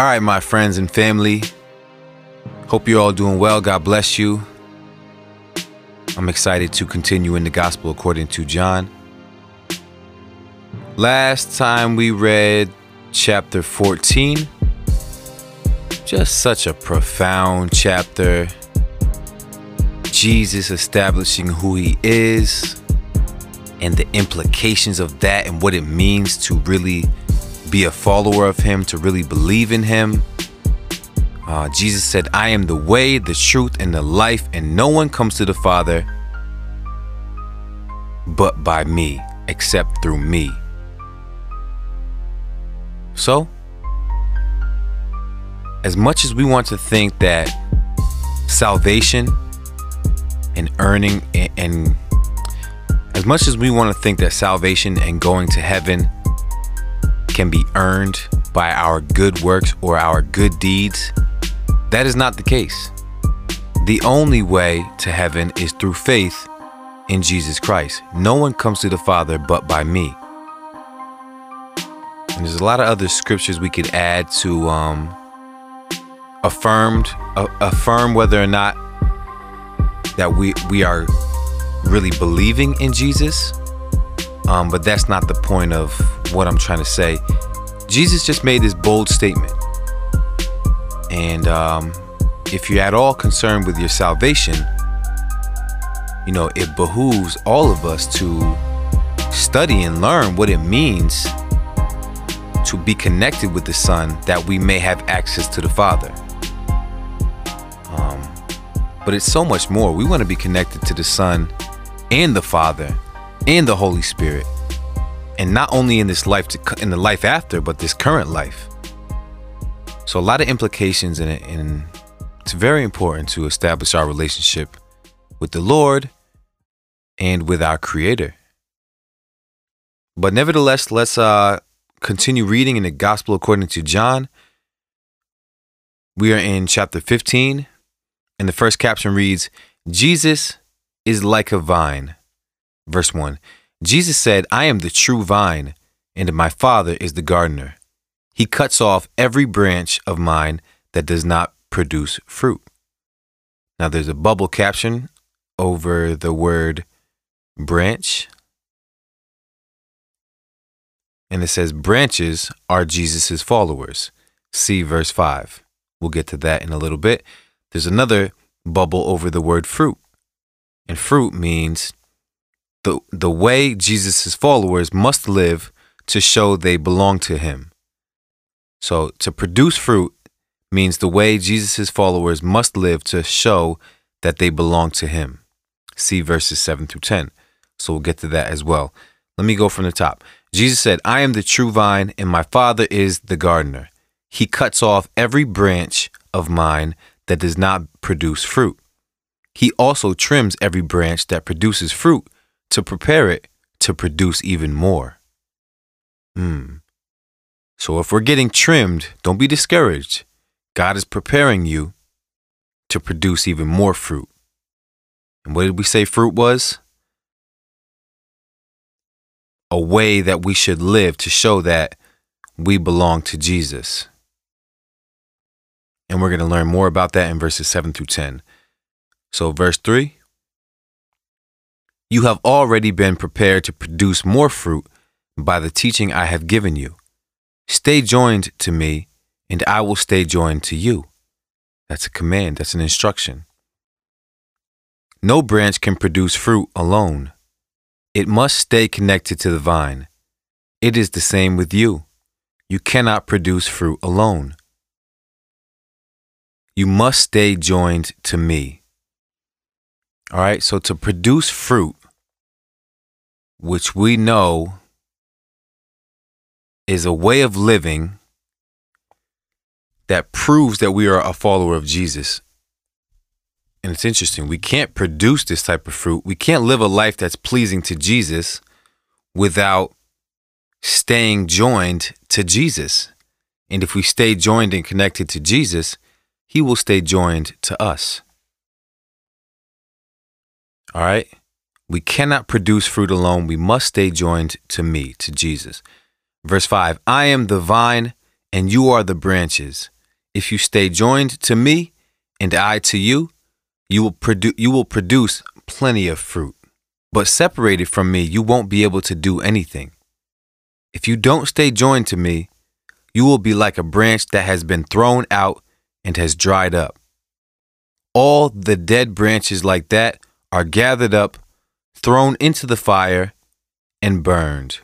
All right, my friends and family. Hope you're all doing well. God bless you. I'm excited to continue in the gospel according to John. Last time we read chapter 14. Just such a profound chapter. Jesus establishing who he is and the implications of that and what it means to really be a follower of him, to really believe in him. Uh, Jesus said, I am the way, the truth, and the life, and no one comes to the Father but by me, except through me. So, as much as we want to think that salvation and earning and, and as much as we want to think that salvation and going to heaven can be earned by our good works or our good deeds, that is not the case. The only way to heaven is through faith in Jesus Christ. No one comes to the Father but by me. And there's a lot of other scriptures we could add to um, affirmed uh, affirm whether or not that we we are really believing in Jesus. Um, but that's not the point of what I'm trying to say. Jesus just made this bold statement. And um, if you're at all concerned with your salvation, you know, it behooves all of us to study and learn what it means to be connected with the Son that we may have access to the Father. Um, but it's so much more. We want to be connected to the Son and the Father and the Holy Spirit. And not only in this life to, in the life after, but this current life. So a lot of implications in it and it's very important to establish our relationship with the Lord and with our creator. But nevertheless, let's uh continue reading in the gospel according to John. We are in chapter 15 and the first caption reads, Jesus is like a vine. Verse 1 Jesus said, I am the true vine, and my Father is the gardener. He cuts off every branch of mine that does not produce fruit. Now there's a bubble caption over the word branch. And it says, branches are Jesus' followers. See verse 5. We'll get to that in a little bit. There's another bubble over the word fruit. And fruit means the, the way Jesus' followers must live to show they belong to him. So to produce fruit means the way Jesus' followers must live to show that they belong to him. See verses 7 through 10. So we'll get to that as well. Let me go from the top. Jesus said, I am the true vine, and my Father is the gardener. He cuts off every branch of mine that does not produce fruit. He also trims every branch that produces fruit to prepare it to produce even more. Hmm. So if we're getting trimmed, don't be discouraged. God is preparing you to produce even more fruit. And what did we say fruit was? A way that we should live to show that we belong to Jesus. And we're going to learn more about that in verses 7 through 10. So, verse 3 You have already been prepared to produce more fruit by the teaching I have given you. Stay joined to me, and I will stay joined to you. That's a command, that's an instruction. No branch can produce fruit alone. It must stay connected to the vine. It is the same with you. You cannot produce fruit alone. You must stay joined to me. All right, so to produce fruit, which we know is a way of living that proves that we are a follower of Jesus. And it's interesting, we can't produce this type of fruit. We can't live a life that's pleasing to Jesus without staying joined to Jesus. And if we stay joined and connected to Jesus, he will stay joined to us. All right? We cannot produce fruit alone. We must stay joined to me, to Jesus. Verse 5 I am the vine, and you are the branches. If you stay joined to me and I to you, you will produce you will produce plenty of fruit. But separated from me, you won't be able to do anything. If you don't stay joined to me, you will be like a branch that has been thrown out and has dried up. All the dead branches like that are gathered up, thrown into the fire, and burned.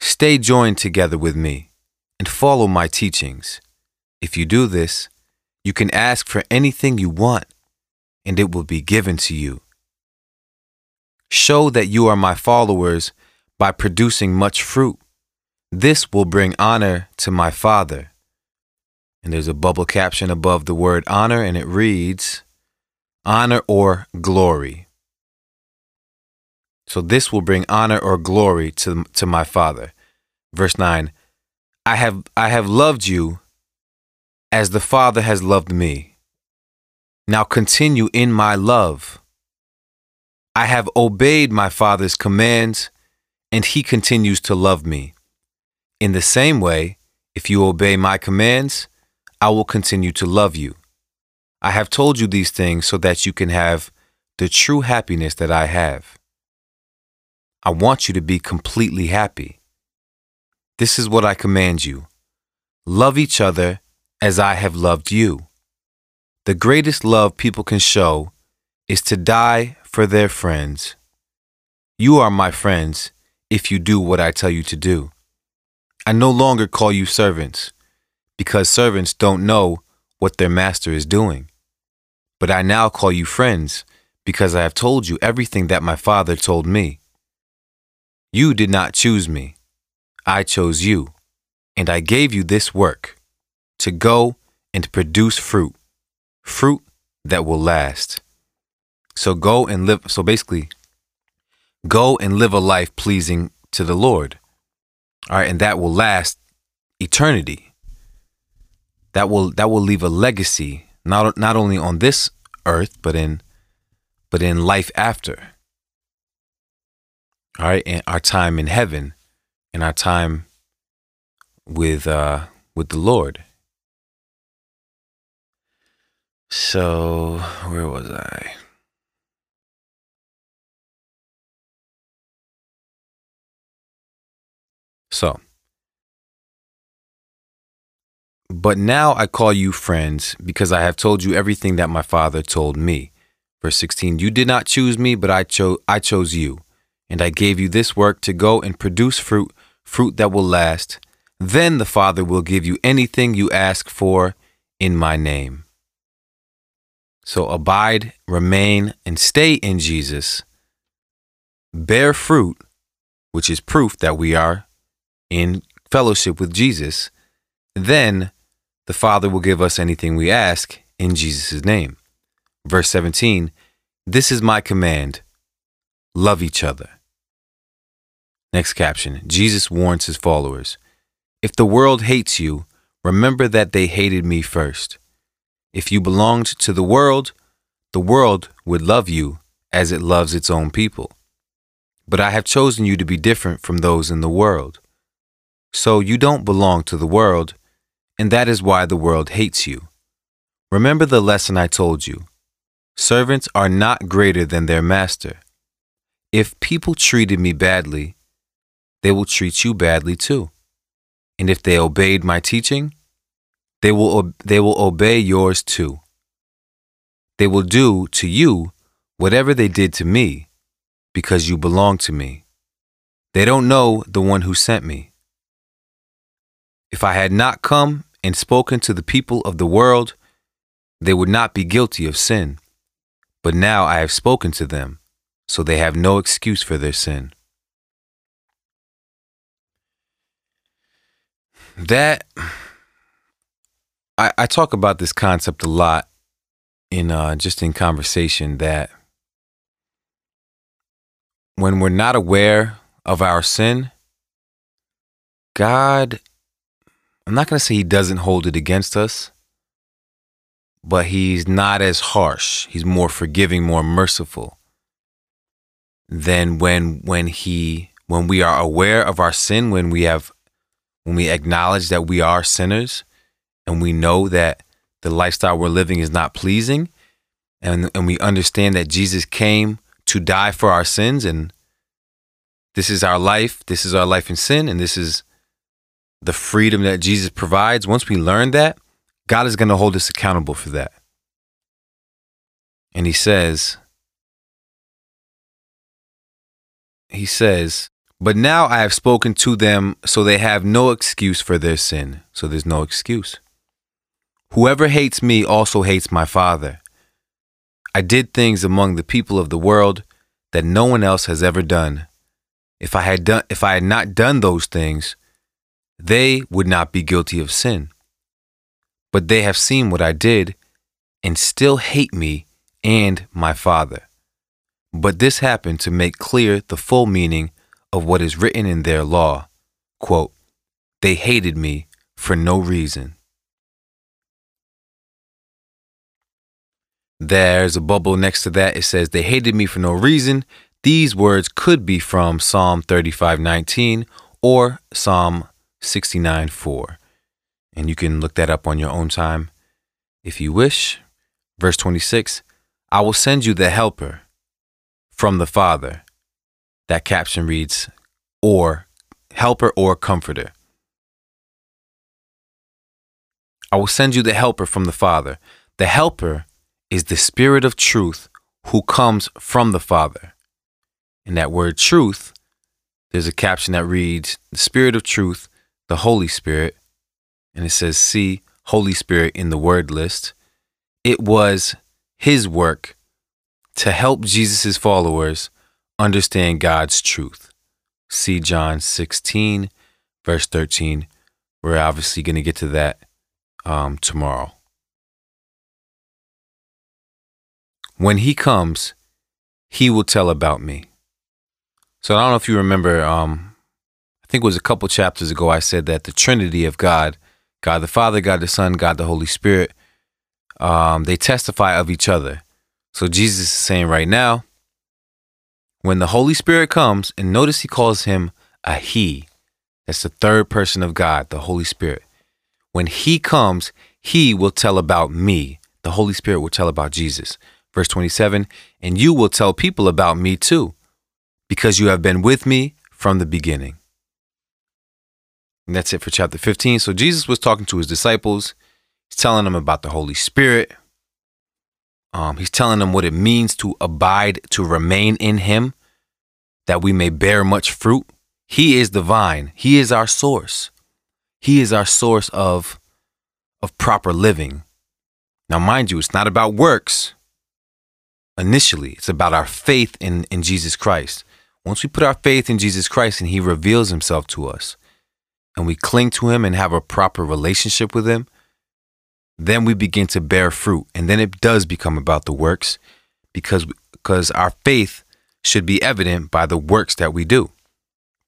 Stay joined together with me and follow my teachings. If you do this, you can ask for anything you want, and it will be given to you. Show that you are my followers by producing much fruit. This will bring honor to my Father. And there's a bubble caption above the word honor, and it reads, Honor or glory. So this will bring honor or glory to, to my Father. Verse 9 I have, I have loved you as the Father has loved me. Now continue in my love. I have obeyed my Father's commands, and he continues to love me. In the same way, if you obey my commands, I will continue to love you. I have told you these things so that you can have the true happiness that I have. I want you to be completely happy. This is what I command you love each other as I have loved you. The greatest love people can show is to die for their friends. You are my friends if you do what I tell you to do. I no longer call you servants, because servants don't know what their master is doing. But I now call you friends, because I have told you everything that my Father told me. You did not choose me, I chose you, and I gave you this work to go and produce fruit, fruit that will last. So go and live. So basically, go and live a life pleasing to the Lord. All right, and that will last eternity. That will that will leave a legacy not not only on this earth but in but in life after. All right, and our time in heaven and our time with uh with the Lord. So, where was I? So, but now I call you friends because I have told you everything that my father told me. Verse 16, you did not choose me, but I chose I chose you, and I gave you this work to go and produce fruit, fruit that will last. Then the Father will give you anything you ask for in my name. So abide, remain, and stay in Jesus. Bear fruit, which is proof that we are in fellowship with Jesus, then the Father will give us anything we ask in Jesus' name. Verse 17 This is my command love each other. Next caption Jesus warns his followers If the world hates you, remember that they hated me first. If you belonged to the world, the world would love you as it loves its own people. But I have chosen you to be different from those in the world. So you don't belong to the world, and that is why the world hates you. Remember the lesson I told you. Servants are not greater than their master. If people treated me badly, they will treat you badly too. And if they obeyed my teaching, they will, they will obey yours too. They will do to you whatever they did to me because you belong to me. They don't know the one who sent me. If I had not come and spoken to the people of the world, they would not be guilty of sin. But now I have spoken to them, so they have no excuse for their sin. That I, I talk about this concept a lot in uh, just in conversation that when we're not aware of our sin, God I'm not going to say he doesn't hold it against us, but he's not as harsh. He's more forgiving, more merciful than when when he when we are aware of our sin, when we have when we acknowledge that we are sinners and we know that the lifestyle we're living is not pleasing and, and we understand that Jesus came to die for our sins and this is our life, this is our life in sin, and this is the freedom that Jesus provides. Once we learn that, God is going to hold us accountable for that. And he says, he says, But now I have spoken to them so they have no excuse for their sin. So there's no excuse. Whoever hates me also hates my Father. I did things among the people of the world that no one else has ever done. If I had done if I had not done those things, they would not be guilty of sin. But they have seen what I did and still hate me and my Father. But this happened to make clear the full meaning of what is written in their law. Quote, they hated me for no reason. There's a bubble next to that. It says, They hated me for no reason. These words could be from Psalm 35:19 or Psalm 69:4. And you can look that up on your own time if you wish. Verse 26 I will send you the helper from the Father. That caption reads, or helper or comforter. I will send you the helper from the Father. The helper is the Spirit of truth who comes from the Father. In that word truth, there's a caption that reads, The Spirit of truth, the Holy Spirit. And it says, See Holy Spirit in the word list. It was his work to help Jesus' followers understand God's truth. See John 16, verse 13. We're obviously going to get to that um, tomorrow. When he comes, he will tell about me. So I don't know if you remember, um, I think it was a couple chapters ago, I said that the Trinity of God, God the Father, God the Son, God the Holy Spirit, um, they testify of each other. So Jesus is saying right now, when the Holy Spirit comes, and notice he calls him a he. That's the third person of God, the Holy Spirit. When he comes, he will tell about me. The Holy Spirit will tell about Jesus. Verse 27 And you will tell people about me too, because you have been with me from the beginning. And that's it for chapter 15. So Jesus was talking to his disciples. He's telling them about the Holy Spirit. Um, he's telling them what it means to abide, to remain in him, that we may bear much fruit. He is the vine. He is our source. He is our source of, of proper living. Now, mind you, it's not about works initially. It's about our faith in, in Jesus Christ. Once we put our faith in Jesus Christ and He reveals Himself to us, and we cling to Him and have a proper relationship with Him, then we begin to bear fruit. And then it does become about the works because, because our faith should be evident by the works that we do.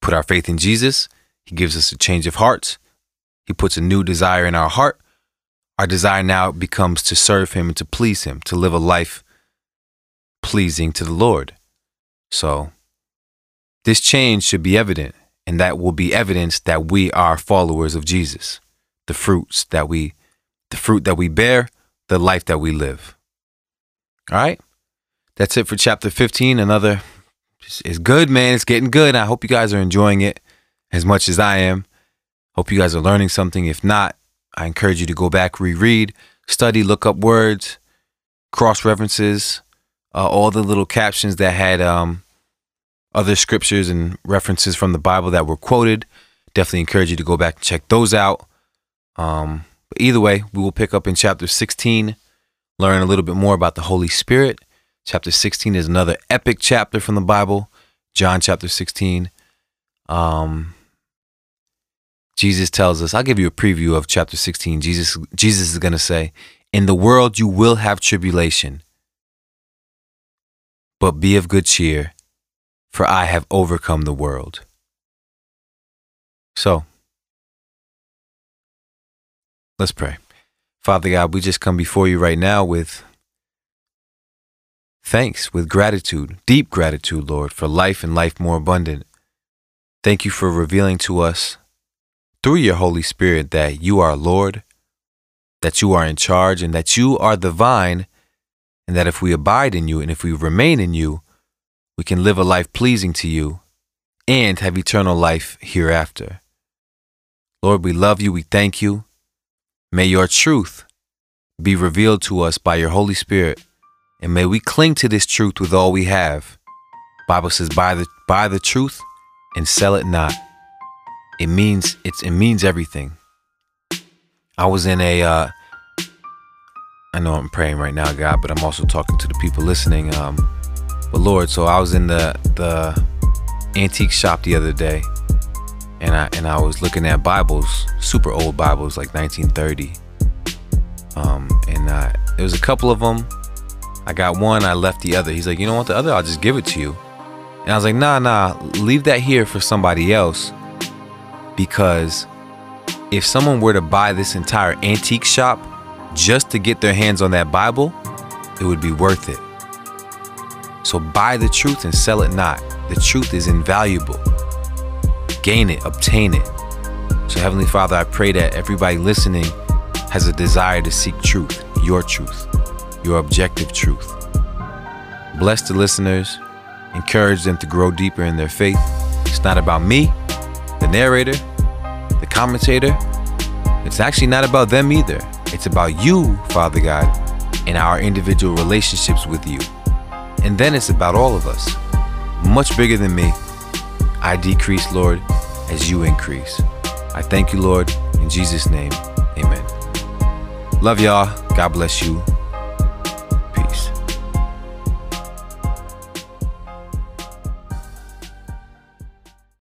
Put our faith in Jesus, He gives us a change of hearts, He puts a new desire in our heart. Our desire now becomes to serve Him and to please Him, to live a life pleasing to the Lord. So, this change should be evident, and that will be evidence that we are followers of Jesus. The fruits that we, the fruit that we bear, the life that we live. All right, that's it for chapter 15. Another, it's good, man. It's getting good. I hope you guys are enjoying it as much as I am. Hope you guys are learning something. If not, I encourage you to go back, reread, study, look up words, cross references uh, all the little captions that had um, other scriptures and references from the Bible that were quoted. Definitely encourage you to go back and check those out. Um, but either way, we will pick up in chapter 16, learn a little bit more about the Holy Spirit. Chapter 16 is another epic chapter from the Bible, John chapter 16. Um, Jesus tells us, I'll give you a preview of chapter 16. Jesus, Jesus is going to say, In the world you will have tribulation but be of good cheer, for I have overcome the world. So, let's pray. Father God, we just come before you right now with thanks, with gratitude, deep gratitude, Lord, for life and life more abundant. Thank you for revealing to us through your Holy Spirit that you are Lord, that you are in charge, and that you are the vine, and that if we abide in you and if we remain in you, we can live a life pleasing to you and have eternal life hereafter. Lord, we love you. We thank you. May your truth be revealed to us by your Holy Spirit, and may we cling to this truth with all we have. Bible says, "Buy the buy the truth and sell it not." It means it's it means everything. I was in a. Uh, I know I'm praying right now, God, but I'm also talking to the people listening. Um, but Lord, so I was in the the antique shop the other day, and I and I was looking at Bibles, super old Bibles, like 1930. Um, and uh, there was a couple of them. I got one, I left the other. He's like, you know what, the other, I'll just give it to you. And I was like, nah, nah, leave that here for somebody else, because if someone were to buy this entire antique shop just to get their hands on that Bible, it would be worth it. So buy the truth and sell it not. The truth is invaluable. Gain it, obtain it. So, Heavenly Father, I pray that everybody listening has a desire to seek truth, your truth, your objective truth. Bless the listeners, encourage them to grow deeper in their faith. It's not about me, the narrator, the commentator. It's actually not about them either. It's about you, Father God, and our individual relationships with you. And then it's about all of us. Much bigger than me. I decrease, Lord, as you increase. I thank you, Lord, in Jesus' name. Amen. Love y'all. God bless you.